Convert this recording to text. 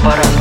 аппарат.